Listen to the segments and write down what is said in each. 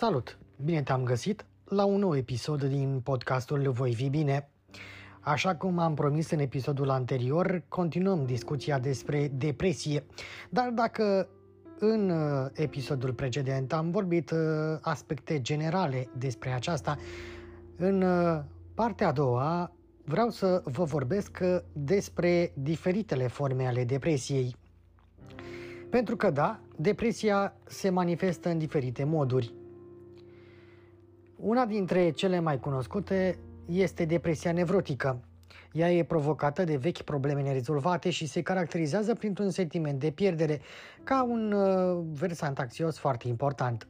Salut! Bine te-am găsit la un nou episod din podcastul Voi fi bine. Așa cum am promis în episodul anterior, continuăm discuția despre depresie. Dar dacă în uh, episodul precedent am vorbit uh, aspecte generale despre aceasta, în uh, partea a doua vreau să vă vorbesc despre diferitele forme ale depresiei. Pentru că da, depresia se manifestă în diferite moduri. Una dintre cele mai cunoscute este depresia nevrotică. Ea e provocată de vechi probleme nerezolvate și se caracterizează printr-un sentiment de pierdere, ca un uh, versant anxios foarte important.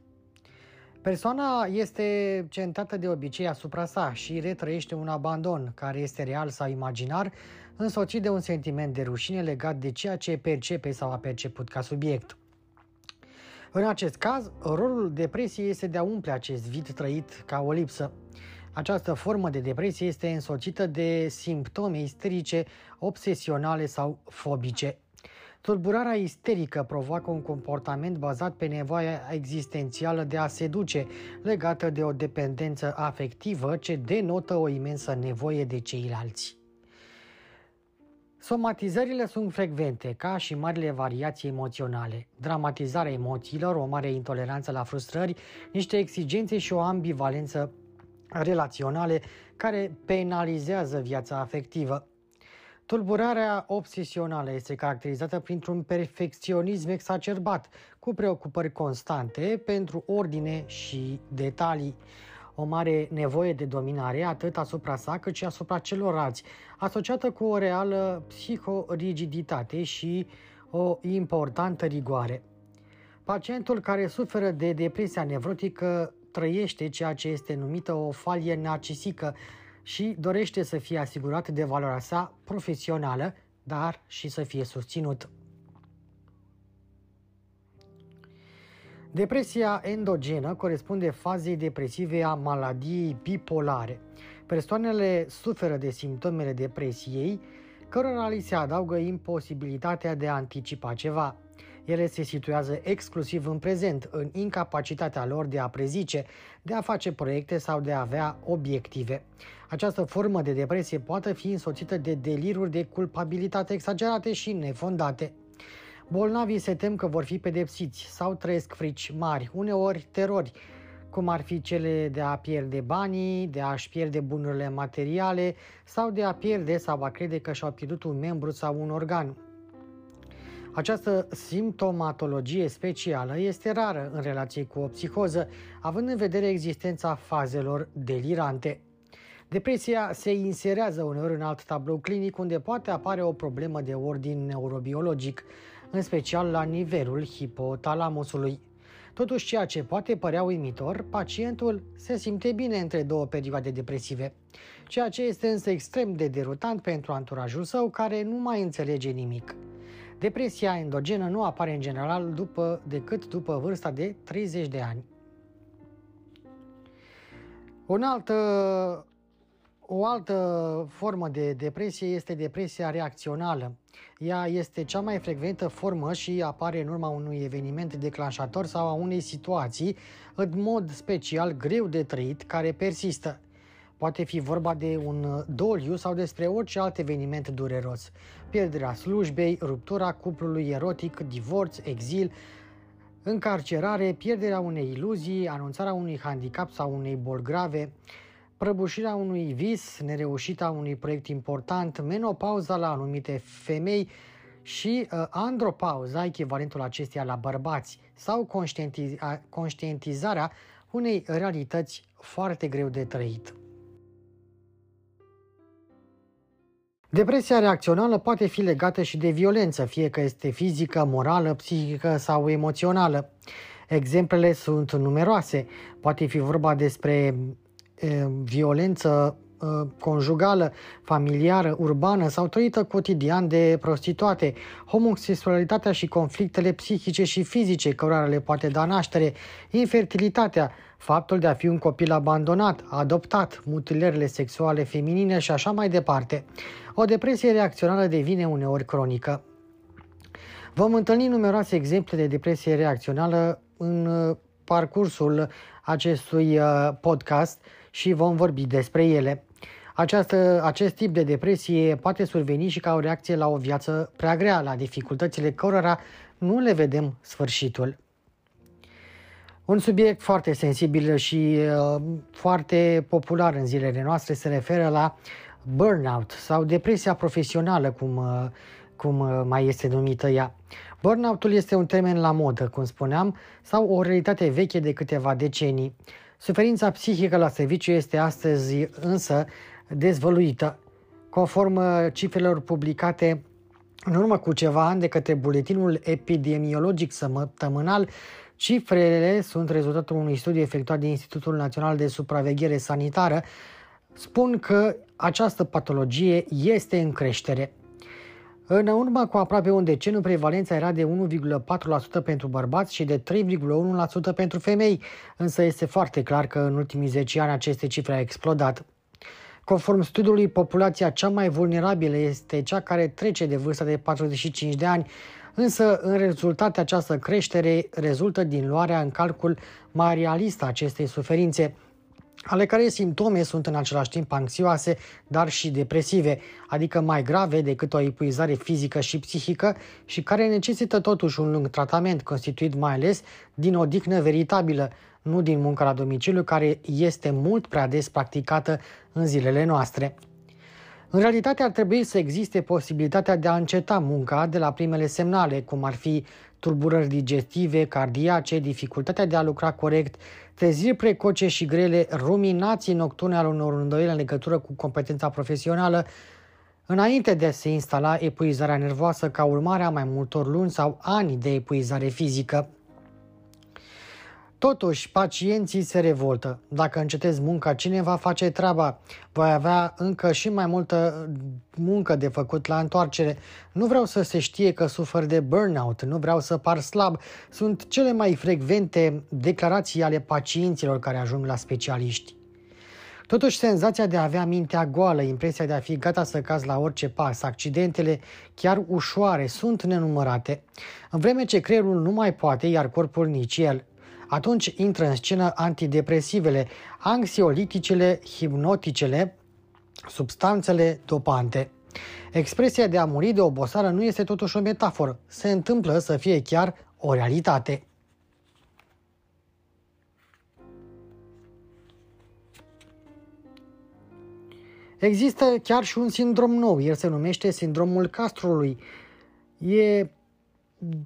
Persoana este centrată de obicei asupra sa și retrăiește un abandon, care este real sau imaginar, însoțit de un sentiment de rușine legat de ceea ce percepe sau a perceput ca subiect. În acest caz, rolul depresiei este de a umple acest vid trăit ca o lipsă. Această formă de depresie este însoțită de simptome isterice, obsesionale sau fobice. Tulburarea isterică provoacă un comportament bazat pe nevoia existențială de a se duce, legată de o dependență afectivă ce denotă o imensă nevoie de ceilalți. Somatizările sunt frecvente, ca și marile variații emoționale, dramatizarea emoțiilor, o mare intoleranță la frustrări, niște exigențe și o ambivalență relaționale care penalizează viața afectivă. Tulburarea obsesională este caracterizată printr-un perfecționism exacerbat, cu preocupări constante pentru ordine și detalii o mare nevoie de dominare atât asupra sa cât și asupra celorlalți, asociată cu o reală psihorigiditate și o importantă rigoare. Pacientul care suferă de depresia nevrotică trăiește ceea ce este numită o falie narcisică și dorește să fie asigurat de valoarea sa profesională, dar și să fie susținut. Depresia endogenă corespunde fazei depresive a maladiei bipolare. Persoanele suferă de simptomele depresiei, cărora li se adaugă imposibilitatea de a anticipa ceva. Ele se situează exclusiv în prezent, în incapacitatea lor de a prezice, de a face proiecte sau de a avea obiective. Această formă de depresie poate fi însoțită de deliruri de culpabilitate exagerate și nefondate. Bolnavii se tem că vor fi pedepsiți sau trăiesc frici mari, uneori terori, cum ar fi cele de a pierde banii, de a-și pierde bunurile materiale sau de a pierde sau a crede că și-au pierdut un membru sau un organ. Această simptomatologie specială este rară în relație cu o psihoză, având în vedere existența fazelor delirante. Depresia se inserează uneori în alt tablou clinic unde poate apare o problemă de ordin neurobiologic, în special la nivelul hipotalamusului. Totuși, ceea ce poate părea uimitor, pacientul se simte bine între două perioade depresive, ceea ce este însă extrem de derutant pentru anturajul său care nu mai înțelege nimic. Depresia endogenă nu apare în general după, decât după vârsta de 30 de ani. Un alt o altă formă de depresie este depresia reacțională. Ea este cea mai frecventă formă și apare în urma unui eveniment declanșator sau a unei situații în mod special greu de trăit care persistă. Poate fi vorba de un doliu sau despre orice alt eveniment dureros. Pierderea slujbei, ruptura cuplului erotic, divorț, exil, încarcerare, pierderea unei iluzii, anunțarea unui handicap sau unei boli grave, prăbușirea unui vis, nereușita unui proiect important, menopauza la anumite femei și uh, andropauza, echivalentul acesteia la bărbați, sau conștientiz- conștientizarea unei realități foarte greu de trăit. Depresia reacțională poate fi legată și de violență, fie că este fizică, morală, psihică sau emoțională. Exemplele sunt numeroase. Poate fi vorba despre e, violență e, conjugală, familiară, urbană sau trăită cotidian de prostituate, homosexualitatea și conflictele psihice și fizice cărora le poate da naștere, infertilitatea, faptul de a fi un copil abandonat, adoptat, mutilările sexuale feminine și așa mai departe. O depresie reacțională devine uneori cronică. Vom întâlni numeroase exemple de depresie reacțională în uh, parcursul acestui uh, podcast și vom vorbi despre ele. Această, acest tip de depresie poate surveni și ca o reacție la o viață prea grea, la dificultățile cărora nu le vedem sfârșitul. Un subiect foarte sensibil și uh, foarte popular în zilele noastre se referă la burnout sau depresia profesională, cum, uh, cum uh, mai este numită ea. Burnoutul este un termen la modă, cum spuneam, sau o realitate veche de câteva decenii. Suferința psihică la serviciu este astăzi însă dezvăluită. Conform uh, cifrelor publicate în urmă cu ceva ani de către buletinul epidemiologic săptămânal, cifrele sunt rezultatul unui studiu efectuat de Institutul Național de Supraveghere Sanitară, spun că această patologie este în creștere. În urmă cu aproape un deceniu, prevalența era de 1,4% pentru bărbați și de 3,1% pentru femei, însă este foarte clar că în ultimii 10 ani aceste cifre au explodat. Conform studiului, populația cea mai vulnerabilă este cea care trece de vârsta de 45 de ani, însă în rezultate această creștere rezultă din luarea în calcul mai realistă a acestei suferințe, ale care simptome sunt în același timp anxioase, dar și depresive, adică mai grave decât o epuizare fizică și psihică și care necesită totuși un lung tratament constituit mai ales din o dignă veritabilă, nu din munca la domiciliu, care este mult prea des practicată în zilele noastre. În realitate ar trebui să existe posibilitatea de a înceta munca de la primele semnale, cum ar fi tulburări digestive, cardiace, dificultatea de a lucra corect, treziri precoce și grele, ruminații nocturne ale unor îndoieli în legătură cu competența profesională, înainte de a se instala epuizarea nervoasă ca urmare a mai multor luni sau ani de epuizare fizică. Totuși, pacienții se revoltă. Dacă încetezi munca, cine va face treaba? Voi avea încă și mai multă muncă de făcut la întoarcere. Nu vreau să se știe că sufăr de burnout, nu vreau să par slab. Sunt cele mai frecvente declarații ale pacienților care ajung la specialiști. Totuși, senzația de a avea mintea goală, impresia de a fi gata să cazi la orice pas, accidentele chiar ușoare, sunt nenumărate. În vreme ce creierul nu mai poate, iar corpul nici el, atunci intră în scenă antidepresivele, anxioliticele, hipnoticele, substanțele dopante. Expresia de a muri de oboseală nu este totuși o metaforă, se întâmplă să fie chiar o realitate. Există chiar și un sindrom nou, el se numește sindromul castrului. E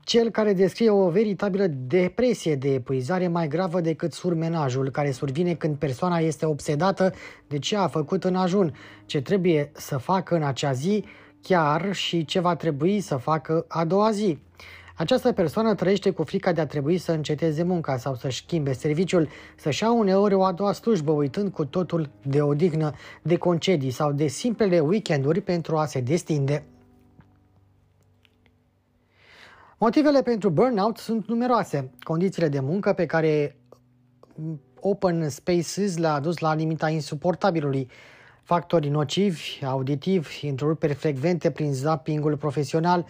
cel care descrie o veritabilă depresie de epuizare mai gravă decât surmenajul, care survine când persoana este obsedată de ce a făcut în ajun, ce trebuie să facă în acea zi, chiar și ce va trebui să facă a doua zi. Această persoană trăiește cu frica de a trebui să înceteze munca sau să-și schimbe serviciul, să-și ia uneori o a doua slujbă, uitând cu totul de odihnă, de concedii sau de simplele weekenduri pentru a se destinde. Motivele pentru burnout sunt numeroase. Condițiile de muncă pe care Open Spaces le-a adus la limita insuportabilului, factori nocivi, auditivi, întreruperi frecvente prin zappingul profesional,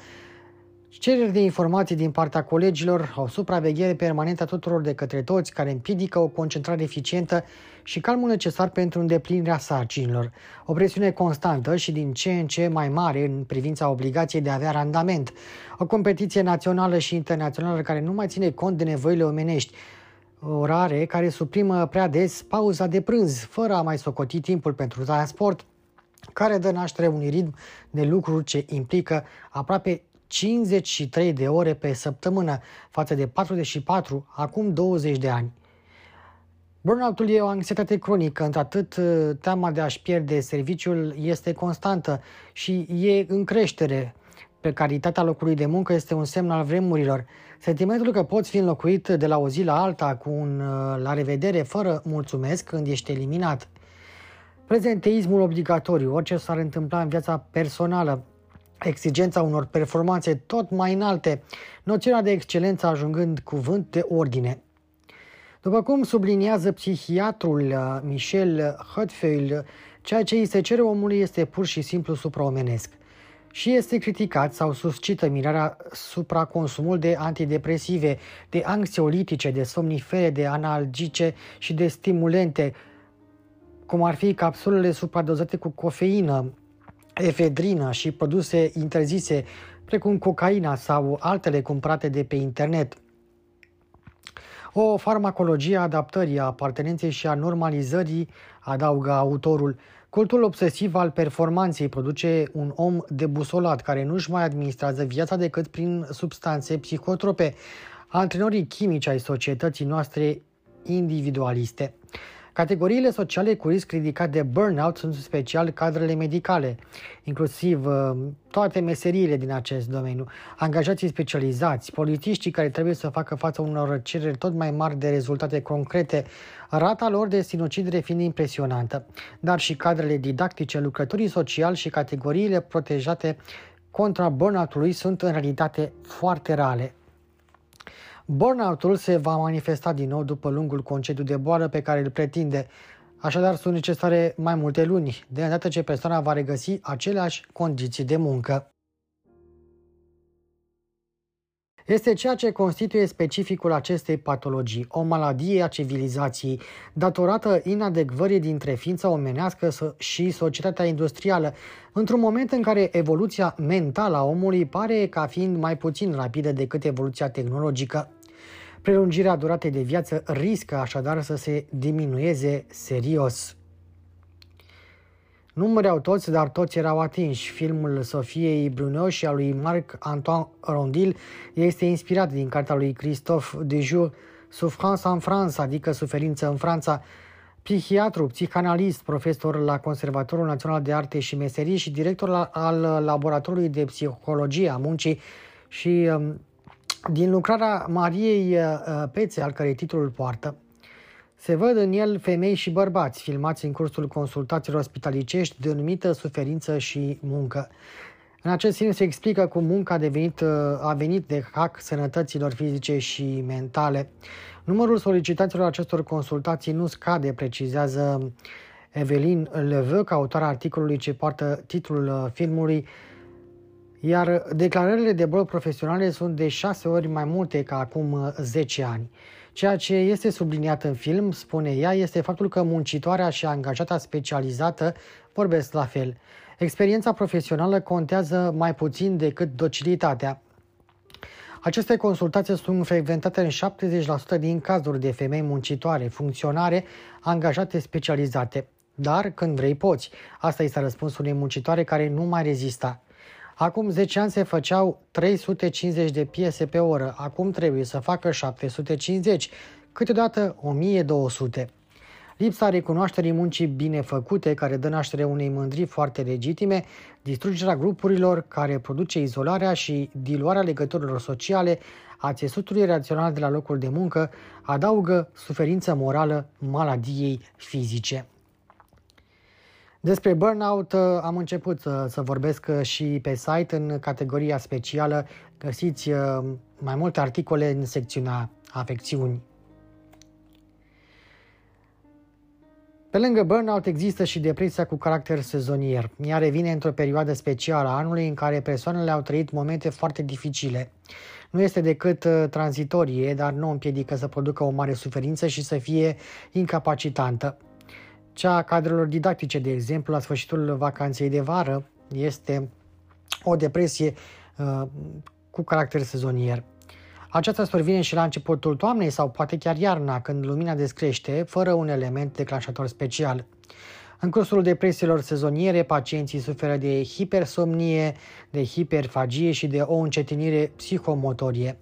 cereri de informații din partea colegilor, o supraveghere permanentă a tuturor de către toți care împiedică o concentrare eficientă și calmul necesar pentru îndeplinirea sarcinilor, o presiune constantă și din ce în ce mai mare în privința obligației de a avea randament, o competiție națională și internațională care nu mai ține cont de nevoile omenești, orare care suprimă prea des pauza de prânz, fără a mai socoti timpul pentru transport, care dă naștere unui ritm de lucru ce implică aproape 53 de ore pe săptămână, față de 44 acum 20 de ani. Burnout-ul e o anxietate cronică, într-atât teama de a-și pierde serviciul este constantă și e în creștere. Precaritatea locului de muncă este un semn al vremurilor. Sentimentul că poți fi înlocuit de la o zi la alta cu un la revedere fără mulțumesc când ești eliminat. Prezenteismul obligatoriu, orice s-ar întâmpla în viața personală, exigența unor performanțe tot mai înalte, noțiunea de excelență ajungând cuvânt de ordine. După cum subliniază psihiatrul uh, Michel Hotfeuil, ceea ce îi se cere omului este pur și simplu supraomenesc și este criticat sau suscită mirarea supraconsumul de antidepresive, de anxiolitice, de somnifere, de analgice și de stimulente, cum ar fi capsulele supradozate cu cofeină, efedrină și produse interzise, precum cocaina sau altele cumpărate de pe internet. O farmacologie a adaptării, a apartenenței și a normalizării, adaugă autorul. Cultul obsesiv al performanței produce un om debusolat care nu-și mai administrează viața decât prin substanțe psihotrope, antrenorii chimici ai societății noastre individualiste. Categoriile sociale cu risc ridicat de burnout sunt special cadrele medicale, inclusiv uh, toate meseriile din acest domeniu, angajații specializați, polițiștii care trebuie să facă față unor cereri tot mai mari de rezultate concrete, rata lor de sinucidere fiind impresionantă, dar și cadrele didactice, lucrătorii sociali și categoriile protejate contra burnout-ului sunt în realitate foarte reale. Burnout-ul se va manifesta din nou după lungul concediu de boală pe care îl pretinde. Așadar, sunt necesare mai multe luni, de îndată ce persoana va regăsi aceleași condiții de muncă. Este ceea ce constituie specificul acestei patologii, o maladie a civilizației, datorată inadecvării dintre ființa omenească și societatea industrială, într-un moment în care evoluția mentală a omului pare ca fiind mai puțin rapidă decât evoluția tehnologică. Prelungirea duratei de viață riscă așadar să se diminueze serios. Nu mureau toți, dar toți erau atinși. Filmul Sofiei Brunoș și a lui Marc-Antoine Rondil este inspirat din cartea lui Christophe Dejour, Souffrance en France, adică suferință în Franța, psihiatru, psihanalist, profesor la Conservatorul Național de Arte și Meserii și director al Laboratorului de Psihologie a Muncii și um, din lucrarea Mariei uh, Pețe, al cărei titlul poartă, se văd în el femei și bărbați filmați în cursul consultațiilor spitalicești denumită suferință și muncă. În acest sens se explică cum munca a, devenit, uh, a venit de hack sănătăților fizice și mentale. Numărul solicitanților acestor consultații nu scade, precizează Evelyn Leveux, autora articolului ce poartă titlul uh, filmului iar declarările de boli profesionale sunt de șase ori mai multe ca acum 10 uh, ani. Ceea ce este subliniat în film, spune ea, este faptul că muncitoarea și angajata specializată vorbesc la fel. Experiența profesională contează mai puțin decât docilitatea. Aceste consultații sunt frecventate în 70% din cazuri de femei muncitoare, funcționare, angajate specializate. Dar când vrei poți. Asta este răspunsul unei muncitoare care nu mai rezista. Acum 10 ani se făceau 350 de piese pe oră, acum trebuie să facă 750, câteodată 1200. Lipsa recunoașterii muncii bine făcute, care dă naștere unei mândrii foarte legitime, distrugerea grupurilor care produce izolarea și diluarea legăturilor sociale, a țesutului rațional de la locul de muncă, adaugă suferință morală maladiei fizice. Despre burnout uh, am început să, să vorbesc uh, și pe site în categoria specială. Găsiți uh, mai multe articole în secțiunea afecțiuni. Pe lângă burnout există și depresia cu caracter sezonier. Ea revine într-o perioadă specială a anului în care persoanele au trăit momente foarte dificile. Nu este decât tranzitorie, dar nu împiedică să producă o mare suferință și să fie incapacitantă. Cea a cadrelor didactice, de exemplu, la sfârșitul vacanței de vară, este o depresie uh, cu caracter sezonier. Aceasta survine și la începutul toamnei sau poate chiar iarna, când lumina descrește, fără un element declanșator special. În cursul depresiilor sezoniere, pacienții suferă de hipersomnie, de hiperfagie și de o încetinire psihomotorie.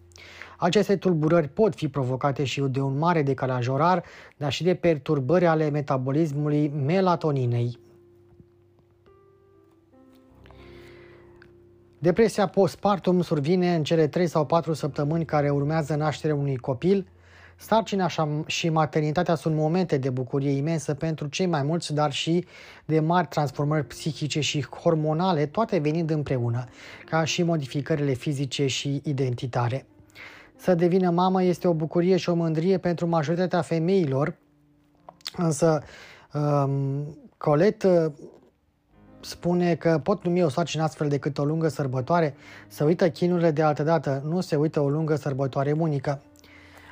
Aceste tulburări pot fi provocate și de un mare decalaj orar, dar și de perturbări ale metabolismului melatoninei. Depresia postpartum survine în cele 3 sau 4 săptămâni care urmează nașterea unui copil. Sarcina și maternitatea sunt momente de bucurie imensă pentru cei mai mulți, dar și de mari transformări psihice și hormonale, toate venind împreună, ca și modificările fizice și identitare. Să devină mamă este o bucurie și o mândrie pentru majoritatea femeilor, însă um, Colet spune că pot numi o sarcină astfel decât o lungă sărbătoare, să uită chinurile de altă dată, nu se uită o lungă sărbătoare unică.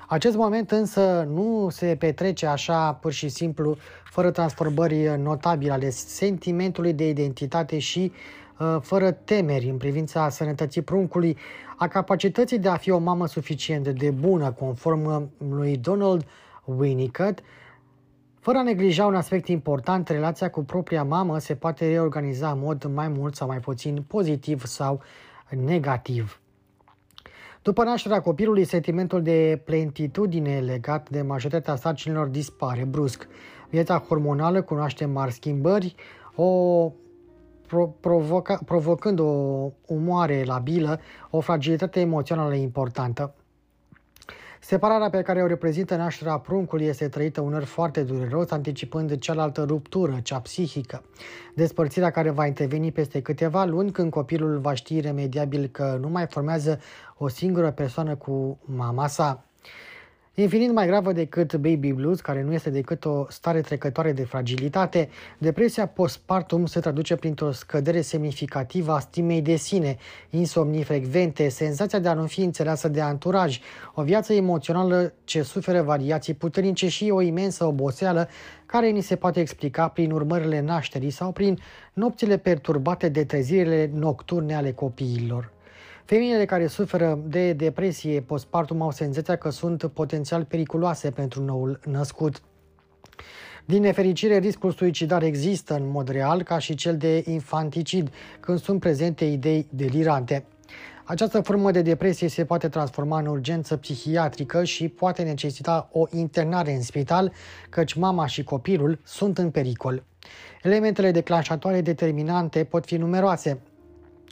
Acest moment însă nu se petrece așa pur și simplu, fără transformări notabile ale sentimentului de identitate și uh, fără temeri în privința sănătății pruncului, a capacității de a fi o mamă suficient de bună, conform lui Donald Winnicott, fără a neglija un aspect important, relația cu propria mamă se poate reorganiza în mod mai mult sau mai puțin pozitiv sau negativ. După nașterea copilului, sentimentul de plentitudine legat de majoritatea sarcinilor dispare brusc. Viața hormonală cunoaște mari schimbări, o provoca, provocând o umoare labilă, o fragilitate emoțională importantă. Separarea pe care o reprezintă nașterea pruncului este trăită uneori foarte dureros, anticipând cealaltă ruptură, cea psihică. Despărțirea care va interveni peste câteva luni, când copilul va ști remediabil că nu mai formează o singură persoană cu mama sa. Infinit mai gravă decât baby blues, care nu este decât o stare trecătoare de fragilitate, depresia postpartum se traduce printr-o scădere semnificativă a stimei de sine, insomnii frecvente, senzația de a nu fi înțeleasă de anturaj, o viață emoțională ce suferă variații puternice și o imensă oboseală care ni se poate explica prin urmările nașterii sau prin nopțile perturbate de trezirile nocturne ale copiilor. Femeile care suferă de depresie postpartum au senzația că sunt potențial periculoase pentru noul născut. Din nefericire, riscul suicidar există în mod real, ca și cel de infanticid, când sunt prezente idei delirante. Această formă de depresie se poate transforma în urgență psihiatrică și poate necesita o internare în spital, căci mama și copilul sunt în pericol. Elementele declanșatoare determinante pot fi numeroase,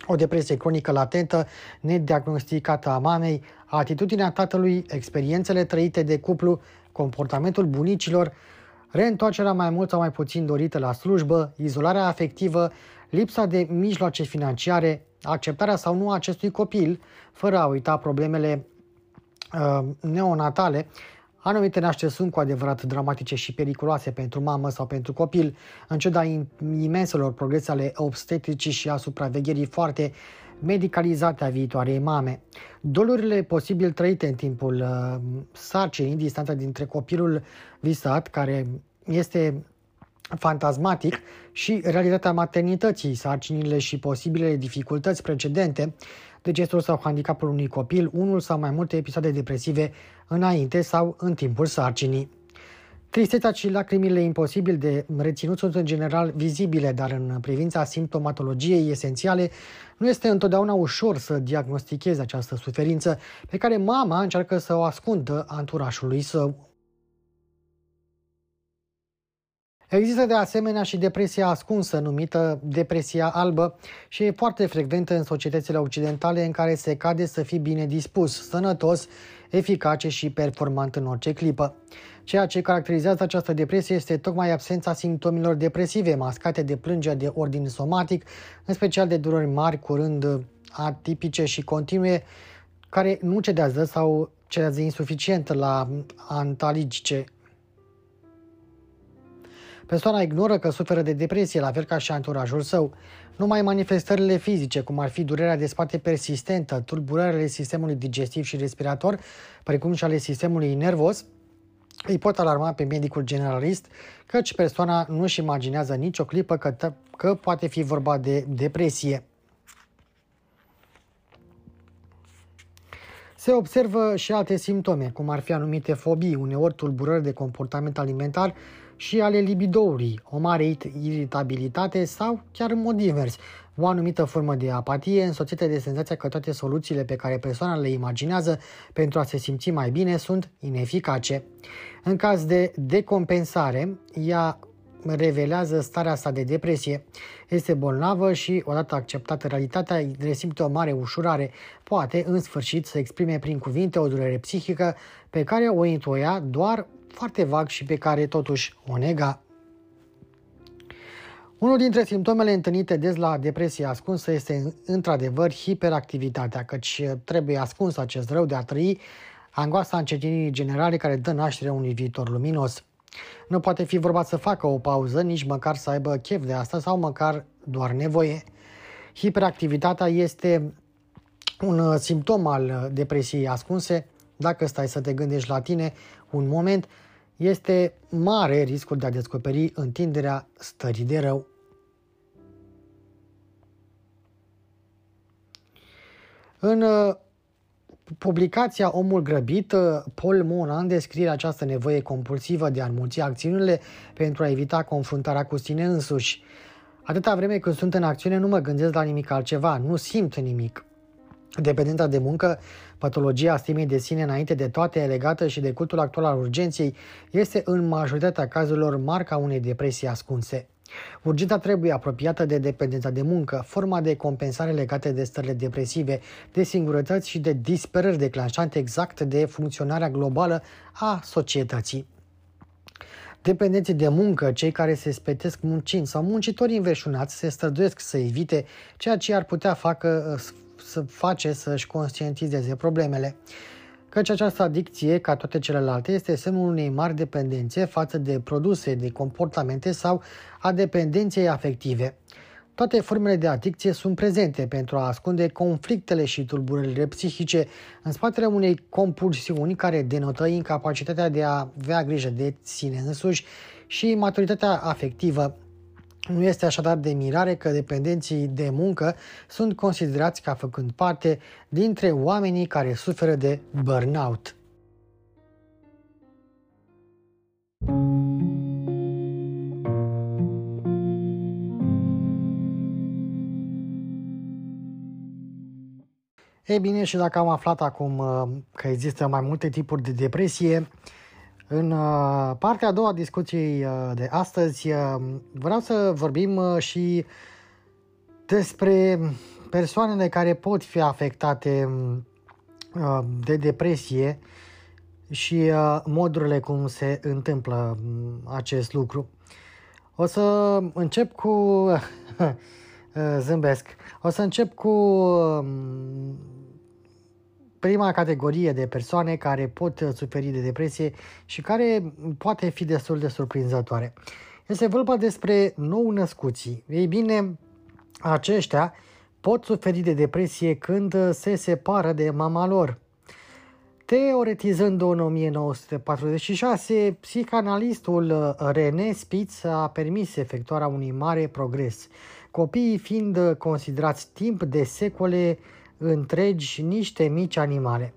o depresie cronică latentă, nediagnosticată a mamei, atitudinea tatălui, experiențele trăite de cuplu, comportamentul bunicilor, reîntoarcerea mai mult sau mai puțin dorită la slujbă, izolarea afectivă, lipsa de mijloace financiare, acceptarea sau nu a acestui copil, fără a uita problemele uh, neonatale, Anumite nașteri sunt cu adevărat dramatice și periculoase pentru mamă sau pentru copil, în ciuda imenselor progrese ale obstetricii și a supravegherii foarte medicalizate a viitoarei mame. Dolurile posibil trăite în timpul uh, sarcinii, distanța dintre copilul visat, care este fantasmatic, și realitatea maternității, sarcinile și posibilele dificultăți precedente, degesul sau handicapul unui copil, unul sau mai multe episoade depresive înainte sau în timpul sarcinii. Tristețea și lacrimile imposibil de reținut sunt în general vizibile, dar în privința simptomatologiei esențiale nu este întotdeauna ușor să diagnosticheze această suferință pe care mama încearcă să o ascundă anturașului său. Există de asemenea și depresia ascunsă, numită depresia albă, și e foarte frecventă în societățile occidentale în care se cade să fii bine dispus, sănătos, eficace și performant în orice clipă. Ceea ce caracterizează această depresie este tocmai absența simptomilor depresive, mascate de plângeri de ordin somatic, în special de dureri mari, curând atipice și continue, care nu cedează sau cedează insuficient la antaligice Persoana ignoră că suferă de depresie, la fel ca și anturajul său. Numai manifestările fizice, cum ar fi durerea de spate persistentă, tulburările sistemului digestiv și respirator, precum și ale sistemului nervos, îi pot alarma pe medicul generalist, căci persoana nu își imaginează nicio clipă că, că poate fi vorba de depresie. Se observă și alte simptome, cum ar fi anumite fobii, uneori tulburări de comportament alimentar și ale libidoului, o mare iritabilitate sau, chiar în mod invers, o anumită formă de apatie însoțită de senzația că toate soluțiile pe care persoana le imaginează pentru a se simți mai bine sunt ineficace. În caz de decompensare, ea revelează starea sa de depresie. Este bolnavă și, odată acceptată realitatea, resimte o mare ușurare. Poate, în sfârșit, să exprime prin cuvinte o durere psihică pe care o intuia doar foarte vag și pe care totuși o nega. Unul dintre simptomele întâlnite des la depresie ascunsă este într-adevăr hiperactivitatea, căci trebuie ascuns acest rău de a trăi angoasa încetinirii generale care dă naștere unui viitor luminos. Nu poate fi vorba să facă o pauză, nici măcar să aibă chef de asta sau măcar doar nevoie. Hiperactivitatea este un simptom al depresiei ascunse. Dacă stai să te gândești la tine un moment, este mare riscul de a descoperi întinderea stării de rău. În uh, publicația Omul grăbit, uh, Paul Monan descrie această nevoie compulsivă de a înmulți acțiunile pentru a evita confruntarea cu sine însuși. Atâta vreme când sunt în acțiune nu mă gândesc la nimic altceva, nu simt nimic. Dependența de muncă, patologia stimei de sine înainte de toate legată și de cultul actual al urgenței, este în majoritatea cazurilor marca unei depresii ascunse. Urgența trebuie apropiată de dependența de muncă, forma de compensare legate de stările depresive, de singurătăți și de disperări declanșante exact de funcționarea globală a societății. Dependenții de muncă, cei care se spetesc muncind sau muncitorii înverșunați se străduiesc să evite ceea ce ar putea facă, să face să-și conștientizeze problemele căci această adicție, ca toate celelalte, este semnul unei mari dependențe față de produse, de comportamente sau a dependenței afective. Toate formele de adicție sunt prezente pentru a ascunde conflictele și tulburările psihice în spatele unei compulsiuni care denotă incapacitatea de a avea grijă de sine însuși și maturitatea afectivă nu este așadar de mirare că dependenții de muncă sunt considerați ca făcând parte dintre oamenii care suferă de burnout. Ei bine, și dacă am aflat acum uh, că există mai multe tipuri de depresie, în uh, partea a doua a discuției uh, de astăzi uh, vreau să vorbim și despre persoanele care pot fi afectate de depresie și modurile cum se întâmplă acest lucru. O să încep cu zâmbesc. O să încep cu prima categorie de persoane care pot suferi de depresie și care poate fi destul de surprinzătoare. Este vorba despre nou născuții. Ei bine, aceștia pot suferi de depresie când se separă de mama lor. Teoretizând în 1946, psihanalistul René Spitz a permis efectuarea unui mare progres, copiii fiind considerați timp de secole întregi niște mici animale.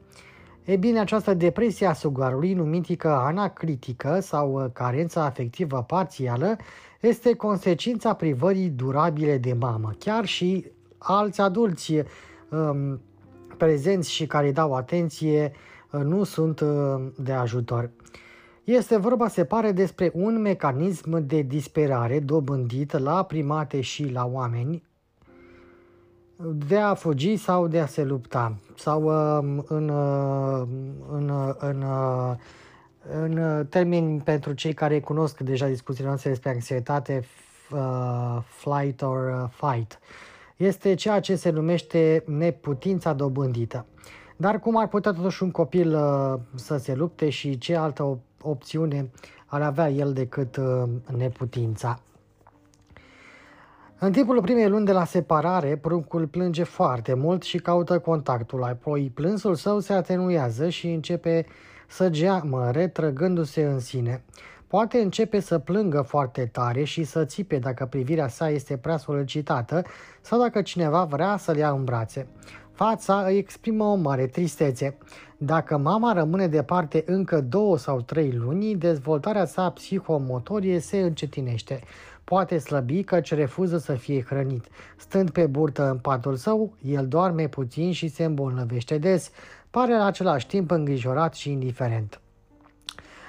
E bine, această depresie a sugarului, numitică anacritică sau uh, carența afectivă parțială, este consecința privării durabile de mamă. Chiar și alți adulți um, prezenți și care dau atenție uh, nu sunt uh, de ajutor. Este vorba, se pare, despre un mecanism de disperare dobândit la primate și la oameni, de a fugi sau de a se lupta sau uh, în, uh, în, uh, în, uh, în termeni pentru cei care cunosc deja discuțiile noastre despre anxietate, uh, flight or uh, fight. Este ceea ce se numește neputința dobândită. Dar cum ar putea totuși un copil uh, să se lupte și ce altă opțiune ar avea el decât uh, neputința? În timpul primei luni de la separare, pruncul plânge foarte mult și caută contactul, apoi plânsul său se atenuează și începe să geamă, retrăgându-se în sine. Poate începe să plângă foarte tare și să țipe dacă privirea sa este prea solicitată sau dacă cineva vrea să-l ia în brațe. Fața îi exprimă o mare tristețe. Dacă mama rămâne departe încă două sau trei luni, dezvoltarea sa psihomotorie se încetinește. Poate slăbi căci refuză să fie hrănit. Stând pe burtă în patul său, el doarme puțin și se îmbolnăvește des. Pare la același timp îngrijorat și indiferent.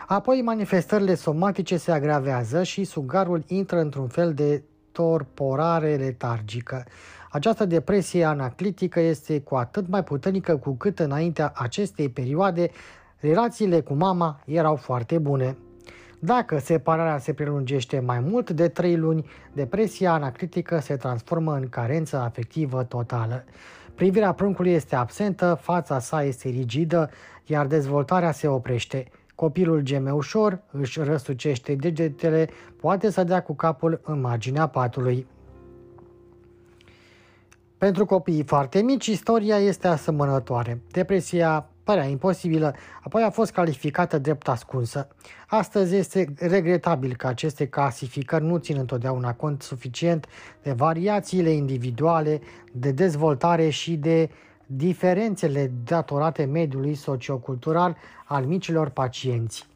Apoi manifestările somatice se agravează și sugarul intră într-un fel de torporare letargică. Această depresie anaclitică este cu atât mai puternică cu cât înaintea acestei perioade relațiile cu mama erau foarte bune. Dacă separarea se prelungește mai mult de 3 luni, depresia anaclitică se transformă în carență afectivă totală. Privirea pruncului este absentă, fața sa este rigidă, iar dezvoltarea se oprește. Copilul geme ușor, își răsucește degetele, poate să dea cu capul în marginea patului. Pentru copiii foarte mici, istoria este asemănătoare. Depresia părea imposibilă, apoi a fost calificată drept ascunsă. Astăzi este regretabil că aceste clasificări nu țin întotdeauna cont suficient de variațiile individuale, de dezvoltare și de diferențele datorate mediului sociocultural al micilor pacienți.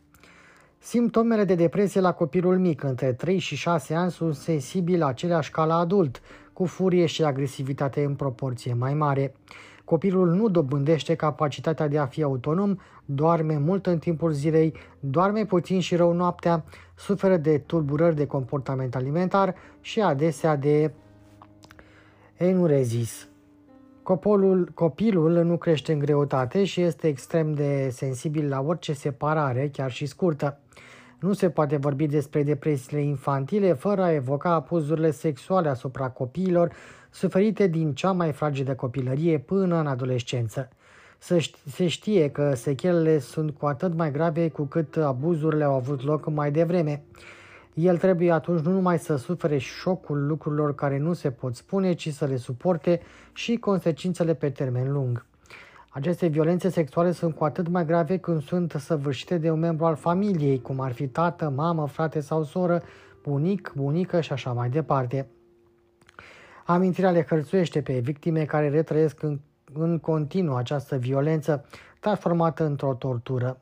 Simptomele de depresie la copilul mic între 3 și 6 ani sunt sensibili la aceleași ca la adult, cu furie și agresivitate în proporție mai mare. Copilul nu dobândește capacitatea de a fi autonom, doarme mult în timpul zilei, doarme puțin și rău noaptea, suferă de tulburări de comportament alimentar și adesea de enurezis. Copolul, copilul nu crește în greutate și este extrem de sensibil la orice separare, chiar și scurtă. Nu se poate vorbi despre depresiile infantile fără a evoca apuzurile sexuale asupra copiilor suferite din cea mai fragedă copilărie până în adolescență. Se știe că sechelele sunt cu atât mai grave cu cât abuzurile au avut loc mai devreme. El trebuie atunci nu numai să sufere șocul lucrurilor care nu se pot spune, ci să le suporte și consecințele pe termen lung. Aceste violențe sexuale sunt cu atât mai grave când sunt săvârșite de un membru al familiei, cum ar fi tată, mamă, frate sau soră, bunic, bunică și așa mai departe. Amintirea le hărțuiește pe victime care retrăiesc în, în continuu această violență transformată într-o tortură.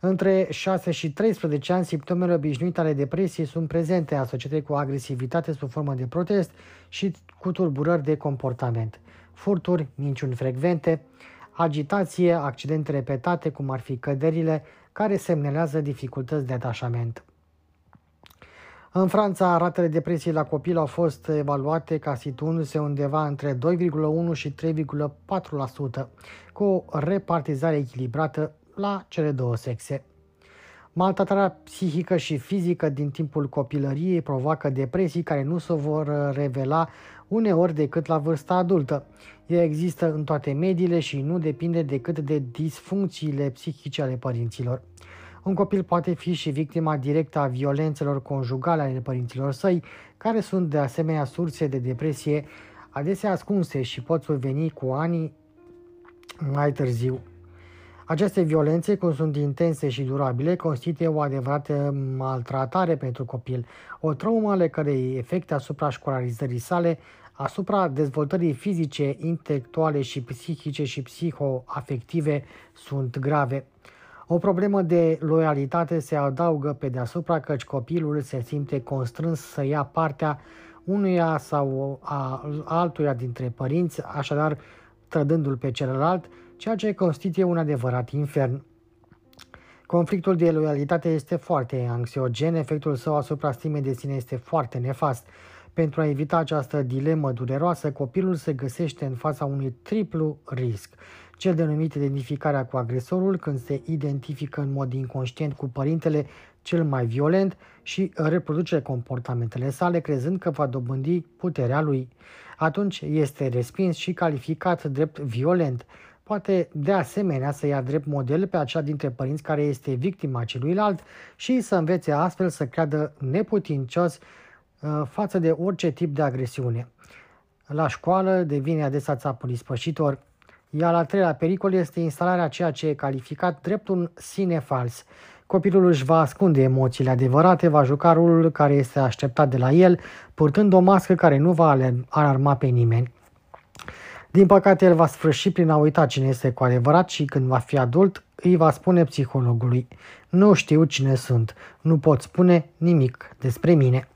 Între 6 și 13 ani, simptomele obișnuite ale depresiei sunt prezente, asociate cu agresivitate sub formă de protest și cu tulburări de comportament. Furturi, minciuni frecvente, agitație, accidente repetate, cum ar fi căderile, care semnelează dificultăți de atașament. În Franța, ratele depresiei la copil au fost evaluate ca situându-se undeva între 2,1 și 3,4%, cu o repartizare echilibrată la cele două sexe. Maltratarea psihică și fizică din timpul copilăriei provoacă depresii care nu se vor revela uneori decât la vârsta adultă. Ea există în toate mediile și nu depinde decât de disfuncțiile psihice ale părinților. Un copil poate fi și victima directă a violențelor conjugale ale părinților săi, care sunt de asemenea surse de depresie, adesea ascunse și pot surveni cu ani mai târziu. Aceste violențe, cum sunt intense și durabile, constituie o adevărată maltratare pentru copil, o traumă ale cărei efecte asupra școlarizării sale, asupra dezvoltării fizice, intelectuale și psihice și psihoafective sunt grave. O problemă de loialitate se adaugă pe deasupra căci copilul se simte constrâns să ia partea unuia sau a altuia dintre părinți, așadar trădându-l pe celălalt, ceea ce constituie un adevărat infern. Conflictul de loialitate este foarte anxiogen, efectul său asupra stimei de sine este foarte nefast. Pentru a evita această dilemă dureroasă, copilul se găsește în fața unui triplu risc. Cel denumit identificarea cu agresorul, când se identifică în mod inconștient cu părintele cel mai violent și reproduce comportamentele sale, crezând că va dobândi puterea lui. Atunci este respins și calificat drept violent poate de asemenea să ia drept model pe acea dintre părinți care este victima celuilalt și să învețe astfel să creadă neputincios uh, față de orice tip de agresiune. La școală devine adesea țapul ispășitor, iar al treilea pericol este instalarea ceea ce e calificat drept un sine fals. Copilul își va ascunde emoțiile adevărate, va juca rolul care este așteptat de la el, purtând o mască care nu va alarma pe nimeni. Din păcate, el va sfârși prin a uita cine este cu adevărat și când va fi adult, îi va spune psihologului. Nu știu cine sunt, nu pot spune nimic despre mine.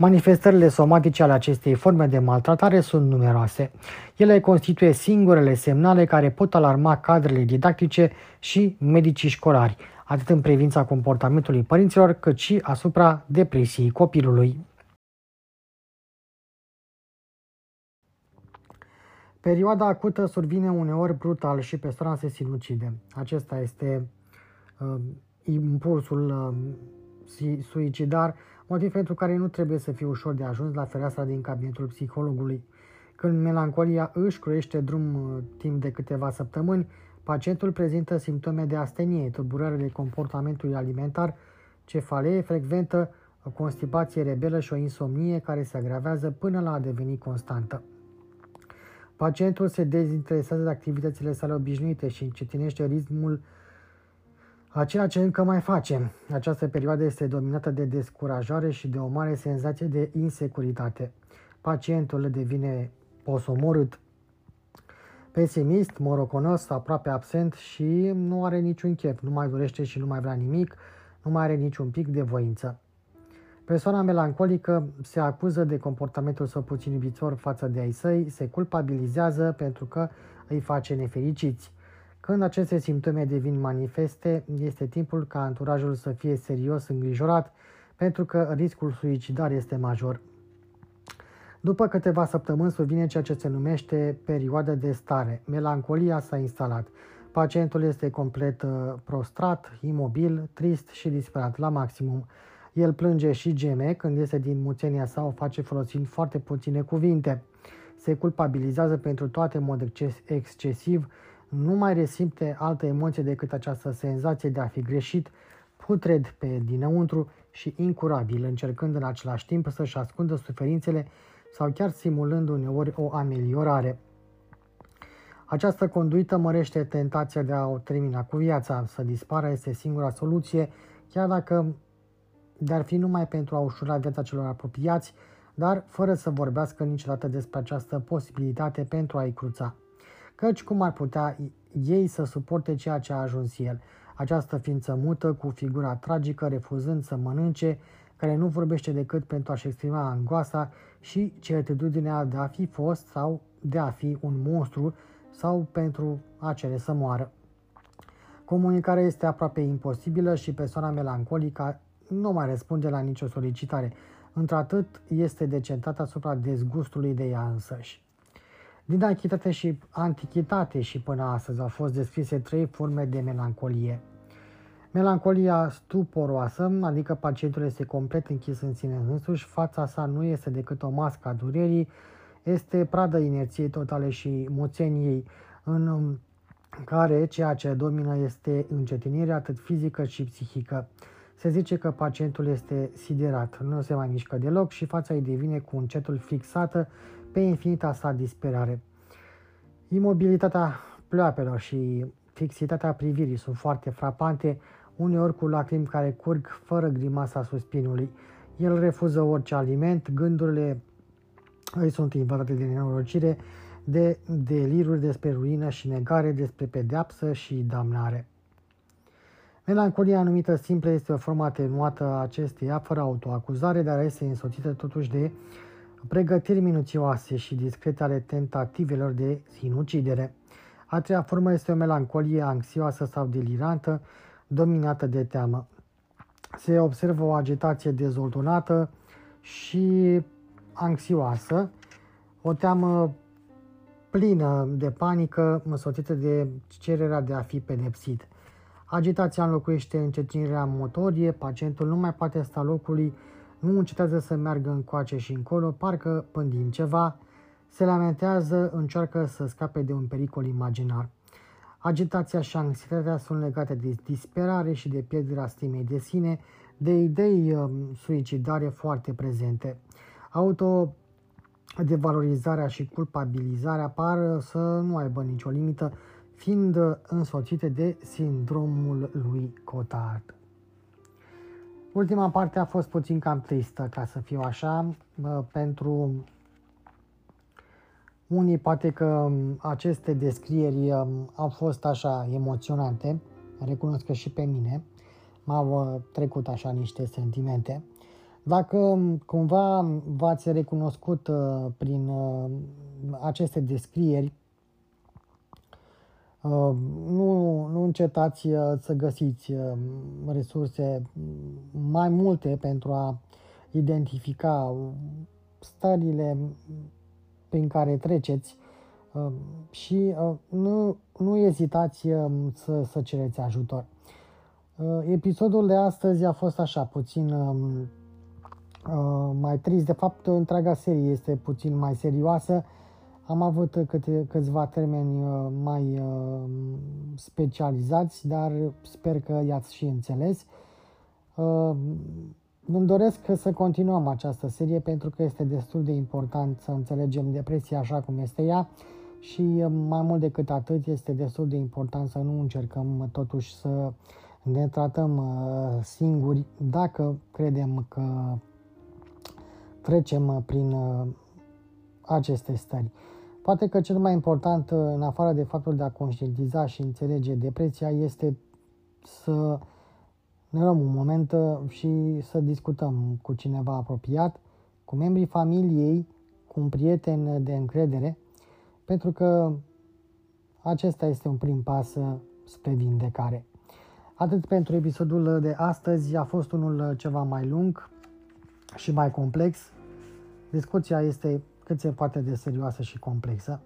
Manifestările somatice ale acestei forme de maltratare sunt numeroase. Ele constituie singurele semnale care pot alarma cadrele didactice și medicii școlari, atât în privința comportamentului părinților, cât și asupra depresiei copilului. Perioada acută survine uneori brutal și persoana se sinucide. Acesta este uh, impulsul uh, suicidar, motiv pentru care nu trebuie să fie ușor de ajuns la fereastra din cabinetul psihologului. Când melancolia își croiește drum uh, timp de câteva săptămâni, pacientul prezintă simptome de astenie, tulburări de comportamentului alimentar, cefalee frecventă, o constipație rebelă și o insomnie care se agravează până la a deveni constantă. Pacientul se dezinteresează de activitățile sale obișnuite și încetinește ritmul a ceea ce încă mai face. Această perioadă este dominată de descurajare și de o mare senzație de insecuritate. Pacientul devine posomorât, pesimist, moroconos, aproape absent și nu are niciun chef, nu mai dorește și nu mai vrea nimic, nu mai are niciun pic de voință. Persoana melancolică se acuză de comportamentul său puțin iubitor față de ai săi, se culpabilizează pentru că îi face nefericiți. Când aceste simptome devin manifeste, este timpul ca anturajul să fie serios îngrijorat, pentru că riscul suicidar este major. După câteva săptămâni survine ceea ce se numește perioada de stare. Melancolia s-a instalat. Pacientul este complet uh, prostrat, imobil, trist și disperat la maximum. El plânge și geme când iese din muțenia sa, o face folosind foarte puține cuvinte. Se culpabilizează pentru toate în mod excesiv, nu mai resimte altă emoție decât această senzație de a fi greșit, putred pe dinăuntru și incurabil, încercând în același timp să-și ascundă suferințele sau chiar simulând uneori o ameliorare. Această conduită mărește tentația de a o termina cu viața. Să dispară este singura soluție, chiar dacă dar fi numai pentru a ușura viața celor apropiați, dar fără să vorbească niciodată despre această posibilitate pentru a-i cruța. Căci cum ar putea ei să suporte ceea ce a ajuns el, această ființă mută cu figura tragică, refuzând să mănânce, care nu vorbește decât pentru a-și exprima angoasa și certitudinea de a fi fost sau de a fi un monstru sau pentru a cere să moară. Comunicarea este aproape imposibilă și persoana melancolică nu mai răspunde la nicio solicitare. Într-atât este decentat asupra dezgustului de ea însăși. Din antichitate și antichitate și până astăzi au fost descrise trei forme de melancolie. Melancolia stuporoasă, adică pacientul este complet închis în sine însuși, fața sa nu este decât o mască a durerii, este pradă inerției totale și muțeniei, în care ceea ce domină este încetinirea atât fizică și psihică. Se zice că pacientul este siderat, nu se mai mișcă deloc și fața îi devine cu încetul fixată pe infinita sa disperare. Imobilitatea pleoapelor și fixitatea privirii sunt foarte frapante, uneori cu lacrimi care curg fără grimasa suspinului. El refuză orice aliment, gândurile îi sunt invadate de nenorocire, de deliruri despre ruină și negare, despre pedeapsă și damnare. Melancolia anumită simplă este o formă atenuată a acesteia, fără autoacuzare, dar este însoțită totuși de pregătiri minuțioase și discrete ale tentativelor de sinucidere. A treia formă este o melancolie anxioasă sau delirantă, dominată de teamă. Se observă o agitație dezordonată și anxioasă, o teamă plină de panică, însoțită de cererea de a fi pedepsit. Agitația înlocuiește încetinirea motorie, pacientul nu mai poate sta locului, nu încetează să meargă încoace și încolo, parcă pândind ceva, se lamentează, încearcă să scape de un pericol imaginar. Agitația și anxietatea sunt legate de disperare și de pierderea stimei de sine, de idei um, suicidare foarte prezente. Auto devalorizarea și culpabilizarea par să nu aibă nicio limită, fiind însoțite de sindromul lui Cotard. Ultima parte a fost puțin cam tristă, ca să fiu așa, pentru Unii poate că um, aceste descrieri um, au fost așa emoționante, recunosc că și pe mine m-au uh, trecut așa niște sentimente. Dacă um, cumva v-ați recunoscut uh, prin uh, aceste descrieri, nu, nu încetați să găsiți resurse mai multe pentru a identifica stările prin care treceți um, și uh, nu, nu ezitați um, să, să cereți ajutor. Uh, episodul de astăzi a fost așa, puțin um, uh, mai trist. De fapt, întreaga serie este puțin mai serioasă. Am avut câte, câțiva termeni mai specializați, dar sper că i-ați și înțeles. Îmi doresc să continuăm această serie pentru că este destul de important să înțelegem depresia așa cum este ea și mai mult decât atât este destul de important să nu încercăm totuși să ne tratăm uh, singuri dacă credem că trecem prin uh, aceste stări. Poate că cel mai important, uh, în afară de faptul de a conștientiza și înțelege depresia, este să ne luăm un moment uh, și să discutăm cu cineva apropiat, cu membrii familiei, cu un prieten de încredere, pentru că acesta este un prim pas uh, spre vindecare. Atât pentru episodul de astăzi, a fost unul ceva mai lung și mai complex. Discuția este cât se poate de serioasă și complexă.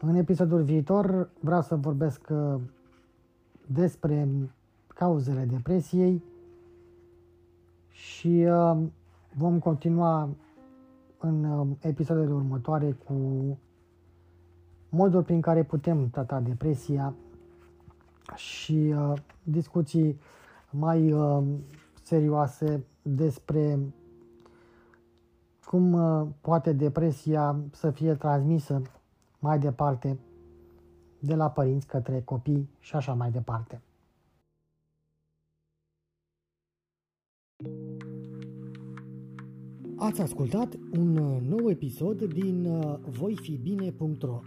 În episodul viitor vreau să vorbesc uh, despre cauzele depresiei și uh, vom continua în uh, episoadele următoare cu modul prin care putem trata depresia și uh, discuții mai uh, serioase despre cum uh, poate depresia să fie transmisă mai departe de la părinți către copii și așa mai departe. Ați ascultat un uh, nou episod din uh, voifibine.ro,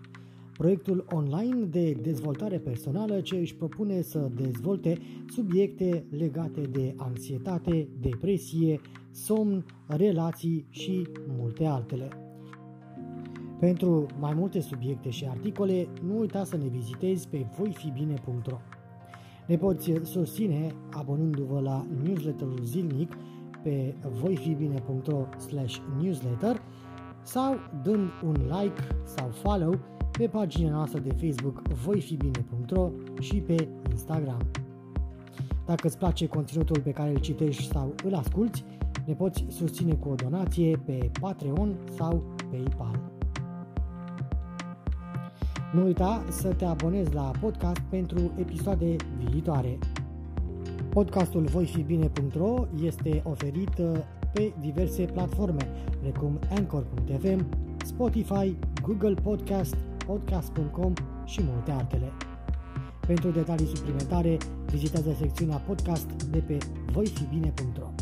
proiectul online de dezvoltare personală ce își propune să dezvolte subiecte legate de anxietate, depresie, somn, relații și multe altele. Pentru mai multe subiecte și articole, nu uita să ne vizitezi pe voifibine.ro. Ne poți susține abonându-vă la newsletterul zilnic pe voifibine.ro newsletter sau dând un like sau follow pe pagina noastră de Facebook voifibine.ro și pe Instagram. Dacă îți place conținutul pe care îl citești sau îl asculti, ne poți susține cu o donație pe Patreon sau PayPal. Nu uita să te abonezi la podcast pentru episoade viitoare. Podcastul voifibine.ro este oferit uh, pe diverse platforme, precum Anchor.fm, Spotify, Google Podcast, Podcast.com și multe altele. Pentru detalii suplimentare, vizitează secțiunea podcast de pe voifibine.ro.